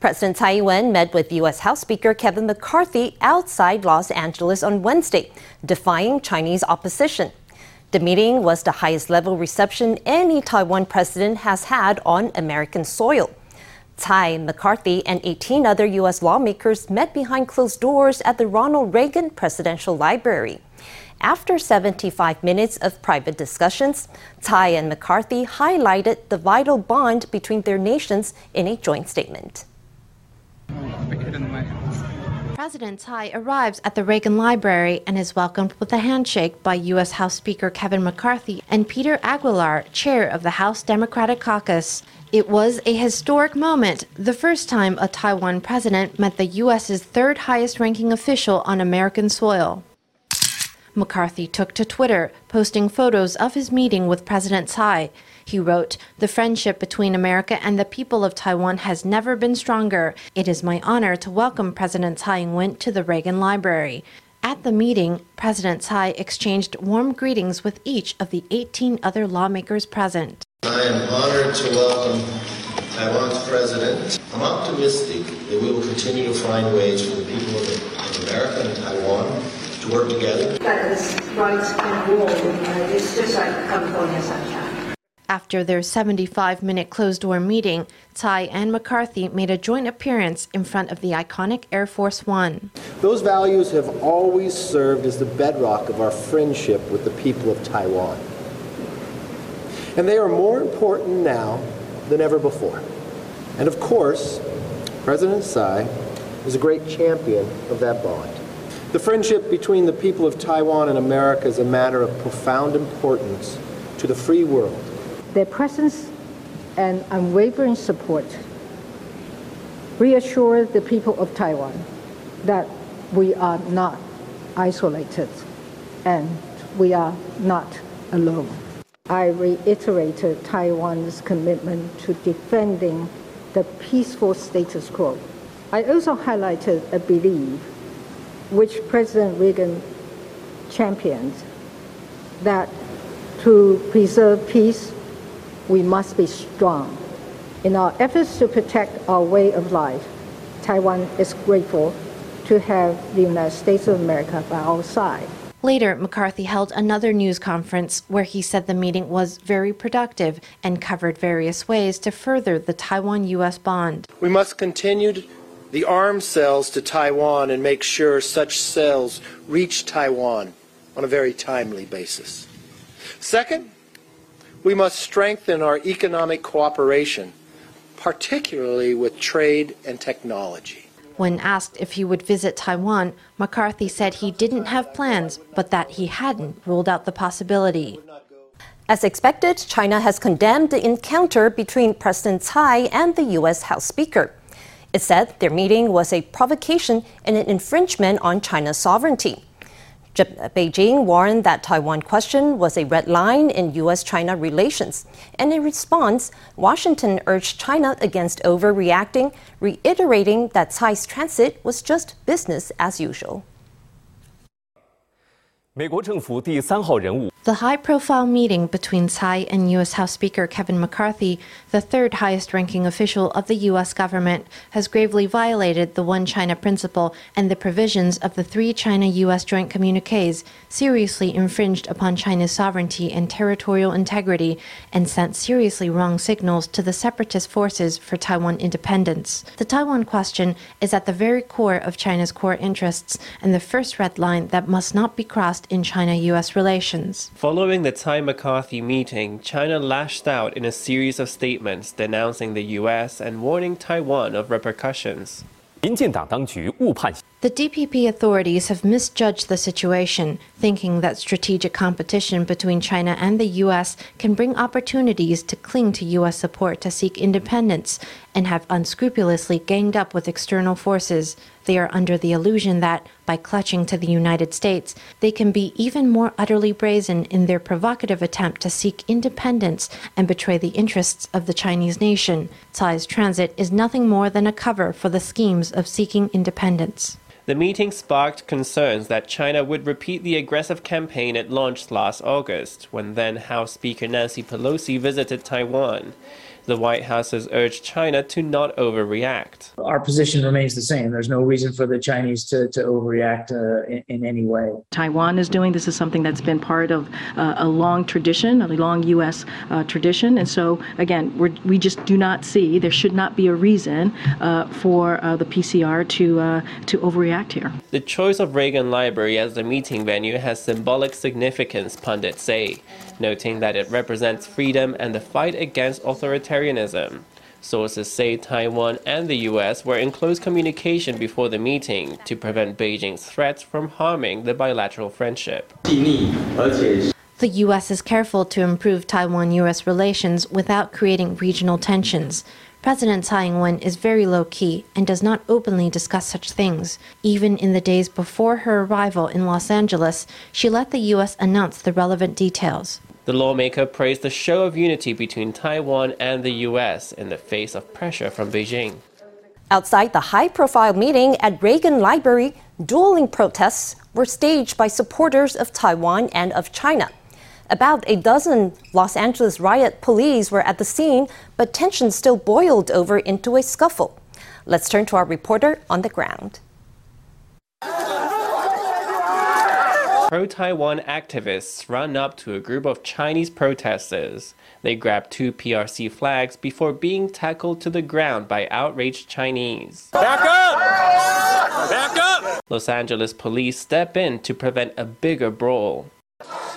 President Tsai Ing-wen met with U.S. House Speaker Kevin McCarthy outside Los Angeles on Wednesday, defying Chinese opposition. The meeting was the highest level reception any Taiwan president has had on American soil. Tsai, McCarthy, and 18 other U.S. lawmakers met behind closed doors at the Ronald Reagan Presidential Library. After 75 minutes of private discussions, Tsai and McCarthy highlighted the vital bond between their nations in a joint statement. President Tsai arrives at the Reagan Library and is welcomed with a handshake by U.S. House Speaker Kevin McCarthy and Peter Aguilar, chair of the House Democratic Caucus. It was a historic moment, the first time a Taiwan president met the U.S.'s third highest ranking official on American soil. McCarthy took to Twitter, posting photos of his meeting with President Tsai. He wrote, The friendship between America and the people of Taiwan has never been stronger. It is my honor to welcome President Tsai Ing wen to the Reagan Library. At the meeting, President Tsai exchanged warm greetings with each of the 18 other lawmakers present. I am honored to welcome Taiwan's president. I'm optimistic that we will continue to find ways for the people of America and Taiwan to work together. That is bright and warm. Uh, it's just like California sunshine. After their 75 minute closed door meeting, Tsai and McCarthy made a joint appearance in front of the iconic Air Force One. Those values have always served as the bedrock of our friendship with the people of Taiwan. And they are more important now than ever before. And of course, President Tsai is a great champion of that bond. The friendship between the people of Taiwan and America is a matter of profound importance to the free world. Their presence and unwavering support reassure the people of Taiwan that we are not isolated and we are not alone. I reiterated Taiwan's commitment to defending the peaceful status quo. I also highlighted a belief which President Reagan championed that to preserve peace, we must be strong. In our efforts to protect our way of life, Taiwan is grateful to have the United States of America by our side. Later, McCarthy held another news conference where he said the meeting was very productive and covered various ways to further the Taiwan U.S. bond. We must continue the arms sales to Taiwan and make sure such sales reach Taiwan on a very timely basis. Second, we must strengthen our economic cooperation, particularly with trade and technology. When asked if he would visit Taiwan, McCarthy said he didn't have plans, but that he hadn't ruled out the possibility. As expected, China has condemned the encounter between President Tsai and the U.S. House Speaker. It said their meeting was a provocation and an infringement on China's sovereignty. Beijing warned that Taiwan question was a red line in U.S. China relations. And in response, Washington urged China against overreacting, reiterating that Tsai's transit was just business as usual. 美国政府第三号人物 The high profile meeting between Tsai and U.S. House Speaker Kevin McCarthy, the third highest ranking official of the U.S. government, has gravely violated the One China principle and the provisions of the three China U.S. joint communiques, seriously infringed upon China's sovereignty and territorial integrity, and sent seriously wrong signals to the separatist forces for Taiwan independence. The Taiwan question is at the very core of China's core interests and the first red line that must not be crossed in China US relations. Following the Tsai McCarthy meeting, China lashed out in a series of statements denouncing the US and warning Taiwan of repercussions. 民进党当局误判 the DPP authorities have misjudged the situation, thinking that strategic competition between China and the U.S. can bring opportunities to cling to U.S. support to seek independence, and have unscrupulously ganged up with external forces. They are under the illusion that, by clutching to the United States, they can be even more utterly brazen in their provocative attempt to seek independence and betray the interests of the Chinese nation. Tsai's transit is nothing more than a cover for the schemes of seeking independence. The meeting sparked concerns that China would repeat the aggressive campaign it launched last August, when then House Speaker Nancy Pelosi visited Taiwan. The White House has urged China to not overreact. Our position remains the same. There's no reason for the Chinese to, to overreact uh, in, in, any way. Taiwan is doing this is something that's been part of uh, a long tradition, a long U.S. Uh, tradition. And so, again, we we just do not see, there should not be a reason uh, for uh, the PCR to, uh, to overreact here. The choice of Reagan Library as the meeting venue has symbolic significance, pundits say, noting that it represents freedom and the fight against authoritarianism. Sources say Taiwan and the U.S. were in close communication before the meeting to prevent Beijing's threats from harming the bilateral friendship. The U.S. is careful to improve Taiwan U.S. relations without creating regional tensions. President Tsai Ing wen is very low key and does not openly discuss such things. Even in the days before her arrival in Los Angeles, she let the U.S. announce the relevant details. The lawmaker praised the show of unity between Taiwan and the U.S. in the face of pressure from Beijing. Outside the high profile meeting at Reagan Library, dueling protests were staged by supporters of Taiwan and of China. About a dozen Los Angeles riot police were at the scene, but tensions still boiled over into a scuffle. Let's turn to our reporter on the ground. pro Taiwan activists run up to a group of Chinese protesters. They grab two PRC flags before being tackled to the ground by outraged Chinese. Back up! Back up! Los Angeles police step in to prevent a bigger brawl.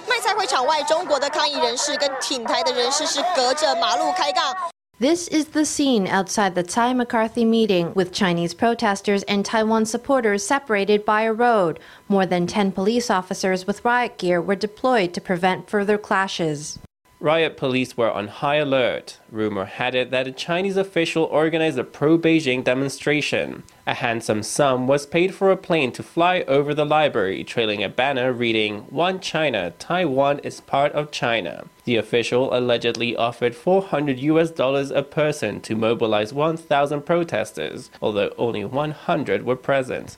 卖菜会场外，中国的抗议人士跟挺台的人士是隔着马路开杠。 This is the scene outside the Tsai McCarthy meeting, with Chinese protesters and Taiwan supporters separated by a road. More than 10 police officers with riot gear were deployed to prevent further clashes. Riot police were on high alert. Rumor had it that a Chinese official organized a pro Beijing demonstration. A handsome sum was paid for a plane to fly over the library, trailing a banner reading, One China, Taiwan is part of China. The official allegedly offered 400 US dollars a person to mobilize 1,000 protesters, although only 100 were present.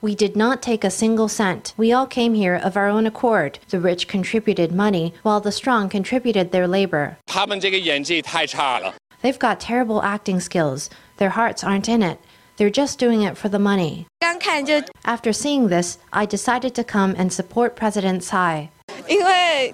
We did not take a single cent. We all came here of our own accord. The rich contributed money, while the strong contributed their labor. They've got terrible acting skills. Their hearts aren't in it. They're just doing it for the money. After seeing this, I decided to come and support President Tsai.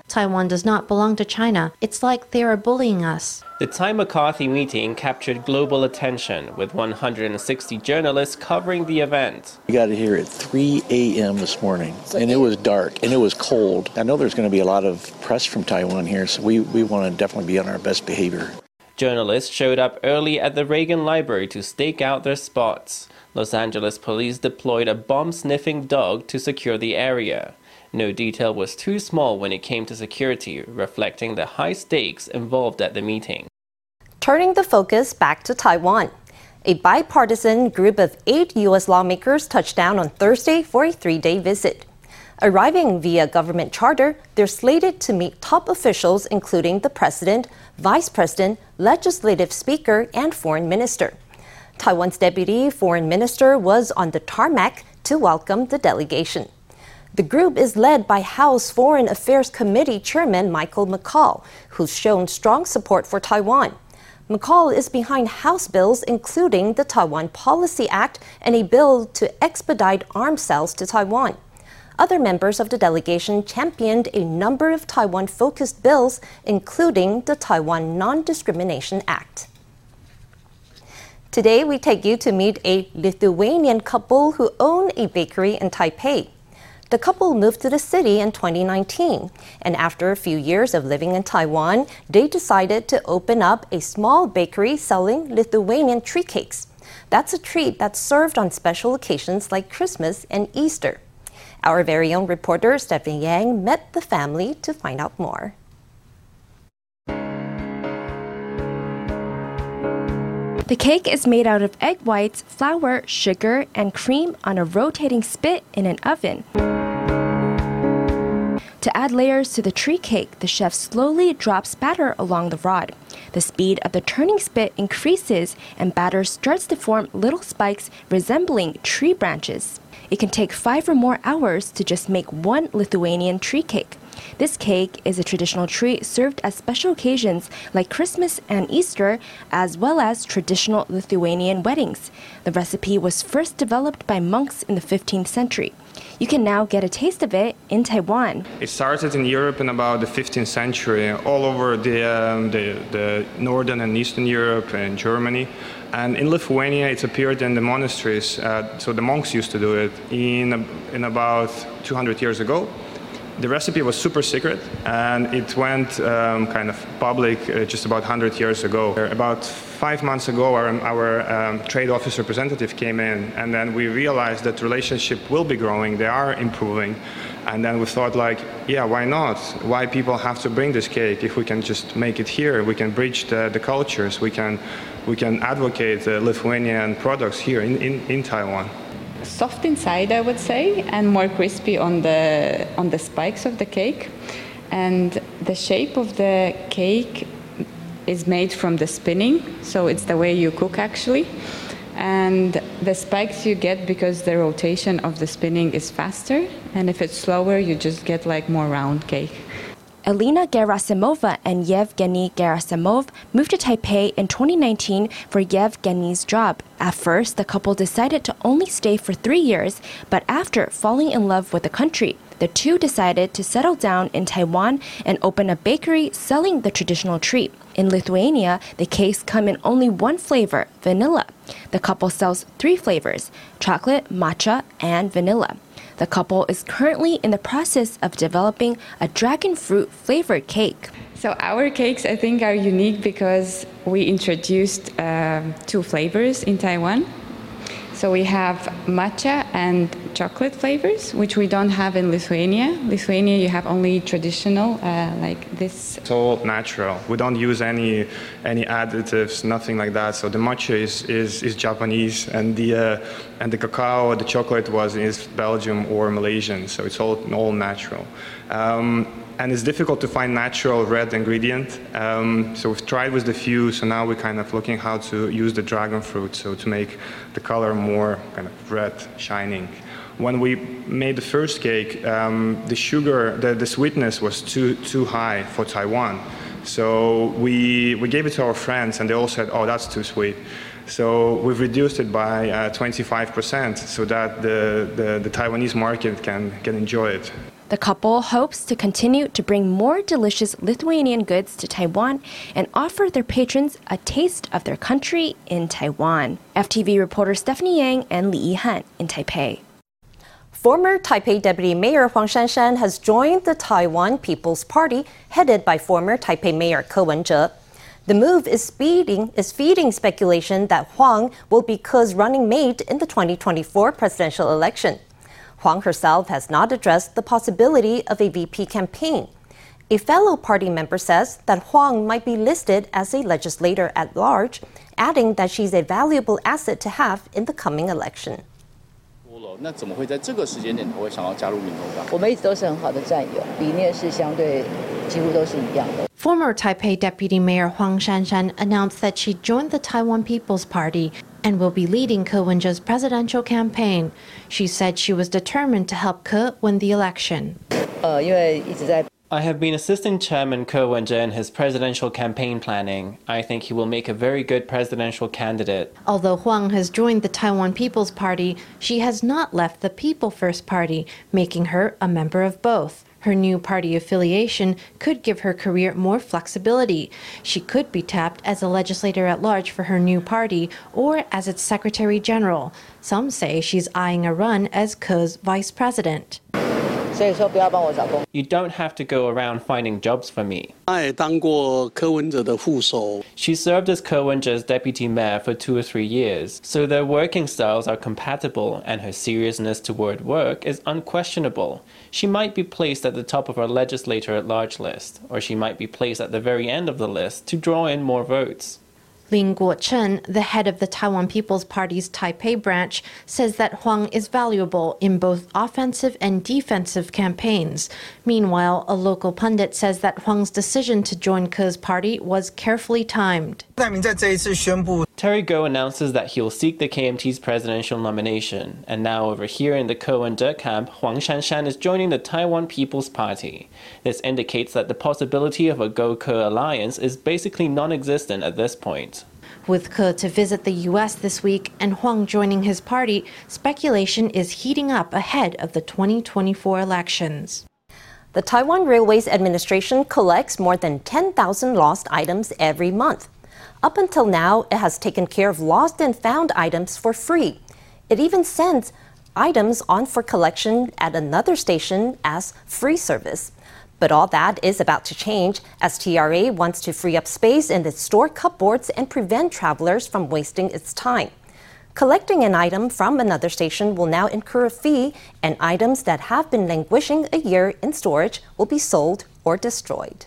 Taiwan does not belong to China. It's like they are bullying us. The Tsai McCarthy meeting captured global attention, with 160 journalists covering the event. We got here at 3 a.m. this morning, and it was dark and it was cold. I know there's going to be a lot of press from Taiwan here, so we, we want to definitely be on our best behavior. Journalists showed up early at the Reagan Library to stake out their spots. Los Angeles police deployed a bomb sniffing dog to secure the area. No detail was too small when it came to security, reflecting the high stakes involved at the meeting. Turning the focus back to Taiwan. A bipartisan group of eight U.S. lawmakers touched down on Thursday for a three day visit. Arriving via government charter, they're slated to meet top officials, including the president, vice president, legislative speaker, and foreign minister. Taiwan's deputy foreign minister was on the tarmac to welcome the delegation. The group is led by House Foreign Affairs Committee Chairman Michael McCaul, who's shown strong support for Taiwan. McCaul is behind House bills including the Taiwan Policy Act and a bill to expedite arms sales to Taiwan. Other members of the delegation championed a number of Taiwan focused bills, including the Taiwan Non Discrimination Act. Today, we take you to meet a Lithuanian couple who own a bakery in Taipei. The couple moved to the city in 2019, and after a few years of living in Taiwan, they decided to open up a small bakery selling Lithuanian tree cakes. That's a treat that's served on special occasions like Christmas and Easter. Our very own reporter Stephanie Yang met the family to find out more. The cake is made out of egg whites, flour, sugar, and cream on a rotating spit in an oven. To add layers to the tree cake, the chef slowly drops batter along the rod. The speed of the turning spit increases and batter starts to form little spikes resembling tree branches. It can take five or more hours to just make one Lithuanian tree cake. This cake is a traditional treat served at special occasions like Christmas and Easter, as well as traditional Lithuanian weddings. The recipe was first developed by monks in the 15th century. You can now get a taste of it in Taiwan. It started in Europe in about the 15th century, all over the, um, the, the northern and eastern Europe and Germany. And in Lithuania, it appeared in the monasteries. Uh, so the monks used to do it in, in about 200 years ago the recipe was super secret and it went um, kind of public uh, just about 100 years ago. About five months ago, our, our um, trade office representative came in and then we realized that relationship will be growing, they are improving. And then we thought like, yeah, why not? Why people have to bring this cake if we can just make it here? We can bridge the, the cultures, we can, we can advocate uh, Lithuanian products here in, in, in Taiwan soft inside, I would say, and more crispy on the on the spikes of the cake. And the shape of the cake is made from the spinning, so it's the way you cook actually. And the spikes you get because the rotation of the spinning is faster, and if it's slower, you just get like more round cake. Elena Gerasimova and Yevgeny Gerasimov moved to Taipei in 2019 for Yevgeny's job. At first, the couple decided to only stay for three years, but after falling in love with the country, the two decided to settle down in Taiwan and open a bakery selling the traditional treat. In Lithuania, the cakes come in only one flavor, vanilla. The couple sells three flavors chocolate, matcha, and vanilla. The couple is currently in the process of developing a dragon fruit flavored cake. So, our cakes, I think, are unique because we introduced uh, two flavors in Taiwan. So we have matcha and chocolate flavors, which we don't have in Lithuania. Lithuania, you have only traditional, uh, like this. It's all natural. We don't use any any additives, nothing like that. So the matcha is is, is Japanese, and the uh, and the cacao, the chocolate was is Belgium or Malaysian. So it's all all natural. Um, and it's difficult to find natural red ingredient. Um, so we've tried with the few, so now we're kind of looking how to use the dragon fruit, so to make the color more kind of red, shining. When we made the first cake, um, the sugar, the, the sweetness was too, too high for Taiwan. So we, we gave it to our friends, and they all said, oh, that's too sweet. So we've reduced it by uh, 25% so that the, the, the Taiwanese market can, can enjoy it. The couple hopes to continue to bring more delicious Lithuanian goods to Taiwan and offer their patrons a taste of their country in Taiwan. FTV reporter Stephanie Yang and Li Yihan in Taipei. Former Taipei Deputy Mayor Huang Shanshan has joined the Taiwan People's Party, headed by former Taipei Mayor Ke Wen-je. The move is, speeding, is feeding speculation that Huang will be Ke's running mate in the 2024 presidential election. Huang herself has not addressed the possibility of a VP campaign. A fellow party member says that Huang might be listed as a legislator at large, adding that she's a valuable asset to have in the coming election. 那怎么会在这个时间点会想要加入民众党？我们一直都是很好的战友，理念是相对几乎都是一样的。Former Taipei Deputy Mayor Huang Shanshan announced that she joined the Taiwan People's Party and will be leading Ke Wen-je's presidential campaign. She said she was determined to help Ke win the election. I have been assisting Chairman Ke Wen-je in his presidential campaign planning. I think he will make a very good presidential candidate. Although Huang has joined the Taiwan People's Party, she has not left the People First Party, making her a member of both. Her new party affiliation could give her career more flexibility. She could be tapped as a legislator at large for her new party or as its secretary general. Some say she's eyeing a run as Ke's vice president. You don't have to go around finding jobs for me. She served as Ke Wen-je's deputy mayor for two or three years, so their working styles are compatible and her seriousness toward work is unquestionable. She might be placed at the top of her legislator at large list, or she might be placed at the very end of the list to draw in more votes. Lin Guochen, the head of the Taiwan People's Party's Taipei branch, says that Huang is valuable in both offensive and defensive campaigns. Meanwhile, a local pundit says that Huang's decision to join Ke's party was carefully timed. Terry Gou announces that he'll seek the KMT's presidential nomination, and now over here in the Ke Wen-je camp, Huang Shanshan is joining the Taiwan People's Party. This indicates that the possibility of a Gou-Ke alliance is basically non-existent at this point. With Ke to visit the U.S. this week and Huang joining his party, speculation is heating up ahead of the 2024 elections. The Taiwan Railways Administration collects more than 10,000 lost items every month. Up until now, it has taken care of lost and found items for free. It even sends items on for collection at another station as free service. But all that is about to change as TRA wants to free up space in its store cupboards and prevent travelers from wasting its time. Collecting an item from another station will now incur a fee, and items that have been languishing a year in storage will be sold or destroyed.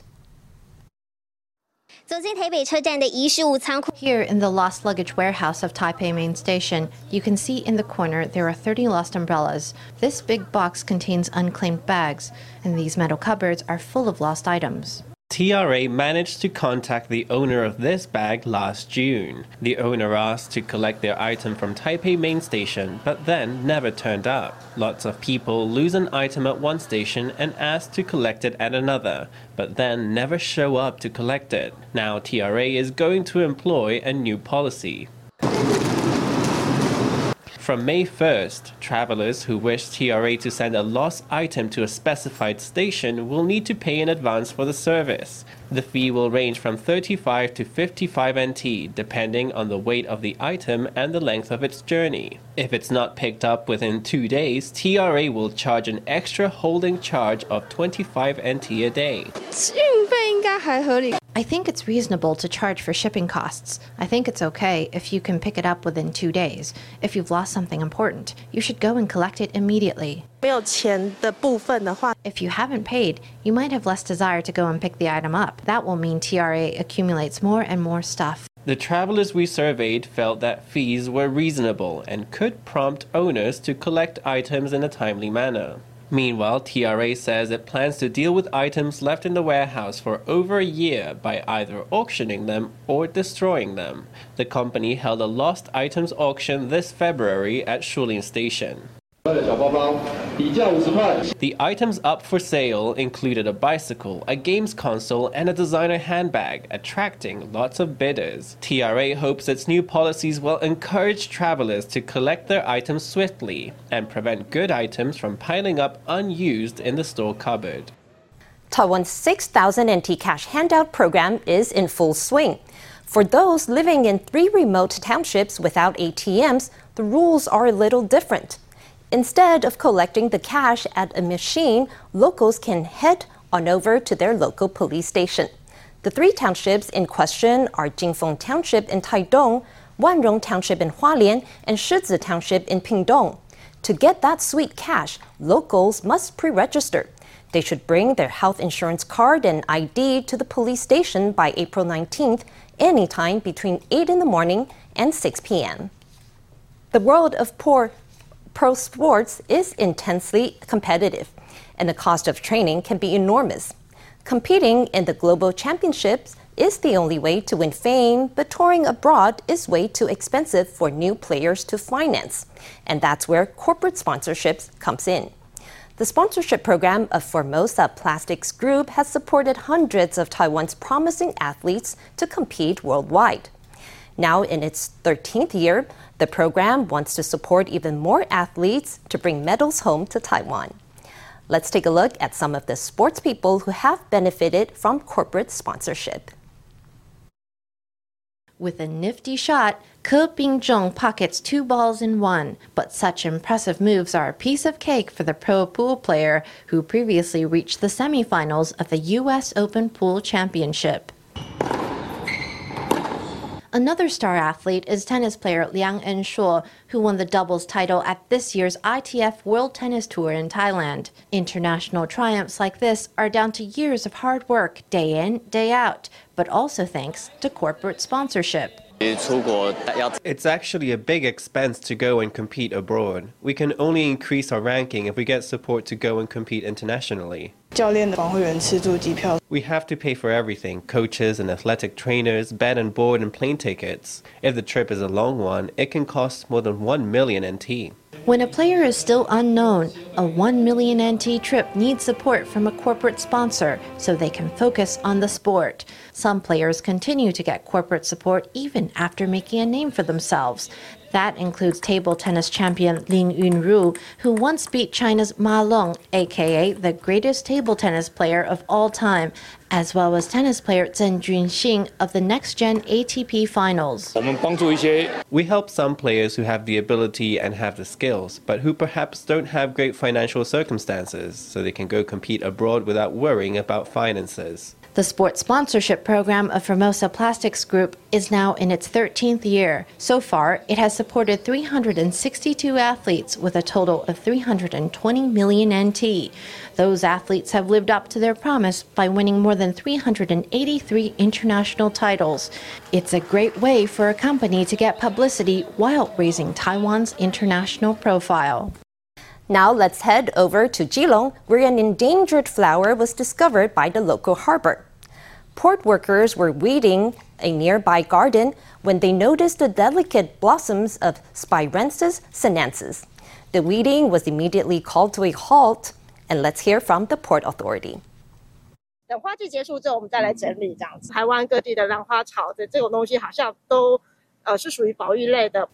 Here in the lost luggage warehouse of Taipei Main Station, you can see in the corner there are 30 lost umbrellas. This big box contains unclaimed bags, and these metal cupboards are full of lost items. TRA managed to contact the owner of this bag last June. The owner asked to collect their item from Taipei Main Station, but then never turned up. Lots of people lose an item at one station and ask to collect it at another, but then never show up to collect it. Now TRA is going to employ a new policy. From May 1st, travelers who wish TRA to send a lost item to a specified station will need to pay in advance for the service. The fee will range from 35 to 55 NT, depending on the weight of the item and the length of its journey. If it's not picked up within two days, TRA will charge an extra holding charge of 25 NT a day. I think it's reasonable to charge for shipping costs. I think it's okay if you can pick it up within two days. If you've lost something important, you should go and collect it immediately. If you haven't paid, you might have less desire to go and pick the item up. That will mean TRA accumulates more and more stuff. The travelers we surveyed felt that fees were reasonable and could prompt owners to collect items in a timely manner. Meanwhile, TRA says it plans to deal with items left in the warehouse for over a year by either auctioning them or destroying them. The company held a lost items auction this February at Shulin Station. The items up for sale included a bicycle, a games console, and a designer handbag, attracting lots of bidders. TRA hopes its new policies will encourage travelers to collect their items swiftly and prevent good items from piling up unused in the store cupboard. Taiwan's 6,000 NT cash handout program is in full swing. For those living in three remote townships without ATMs, the rules are a little different. Instead of collecting the cash at a machine, locals can head on over to their local police station. The three townships in question are Jinfeng Township in Taidong, Wanrong Township in Hualien, and Shizi Township in Pingdong. To get that sweet cash, locals must pre register. They should bring their health insurance card and ID to the police station by April 19th, anytime between 8 in the morning and 6 p.m. The world of poor pro sports is intensely competitive, and the cost of training can be enormous. Competing in the global championships is the only way to win fame, but touring abroad is way too expensive for new players to finance. And that's where corporate sponsorships comes in. The sponsorship program of Formosa Plastics Group has supported hundreds of Taiwan's promising athletes to compete worldwide. Now in its 13th year, the program wants to support even more athletes to bring medals home to Taiwan. Let's take a look at some of the sports people who have benefited from corporate sponsorship. With a nifty shot, Ke Bingzhong pockets two balls in one. But such impressive moves are a piece of cake for the pro pool player who previously reached the semifinals of the U.S. Open Pool Championship. Another star athlete is tennis player Liang En-shuo, who won the doubles title at this year's ITF World Tennis Tour in Thailand. International triumphs like this are down to years of hard work, day in, day out, but also thanks to corporate sponsorship. It's actually a big expense to go and compete abroad. We can only increase our ranking if we get support to go and compete internationally. We have to pay for everything coaches and athletic trainers, bed and board, and plane tickets. If the trip is a long one, it can cost more than 1 million NT. When a player is still unknown, a 1 million NT trip needs support from a corporate sponsor so they can focus on the sport. Some players continue to get corporate support even after making a name for themselves. That includes table tennis champion Lin Yunru, who once beat China's Ma Long, aka the greatest table tennis player of all time, as well as tennis player Zheng Junxing of the next gen ATP finals. We help some players who have the ability and have the skills, but who perhaps don't have great financial circumstances, so they can go compete abroad without worrying about finances. The sports sponsorship program of Formosa Plastics Group is now in its 13th year. So far, it has supported 362 athletes with a total of 320 million NT. Those athletes have lived up to their promise by winning more than 383 international titles. It's a great way for a company to get publicity while raising Taiwan's international profile. Now let's head over to Keelung, where an endangered flower was discovered by the local harbour. Port workers were weeding a nearby garden when they noticed the delicate blossoms of Spiranthes sinensis. The weeding was immediately called to a halt, and let's hear from the Port Authority. 等花季结束之后，我们再来整理这样子。台湾各地的兰花草的这种东西，好像都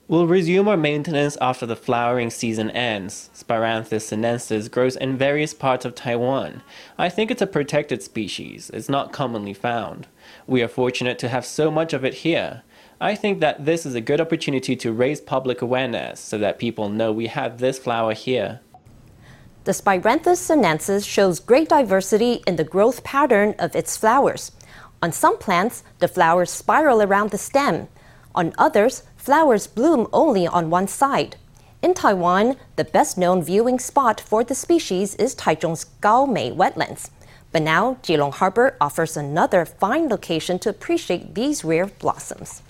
We'll resume our maintenance after the flowering season ends. Spiranthes sinensis grows in various parts of Taiwan. I think it's a protected species. It's not commonly found. We are fortunate to have so much of it here. I think that this is a good opportunity to raise public awareness so that people know we have this flower here. The Spiranthes sinensis shows great diversity in the growth pattern of its flowers. On some plants, the flowers spiral around the stem. On others, flowers bloom only on one side. In Taiwan, the best known viewing spot for the species is Taichung's Gaomei wetlands. But now, Keelung Harbor offers another fine location to appreciate these rare blossoms.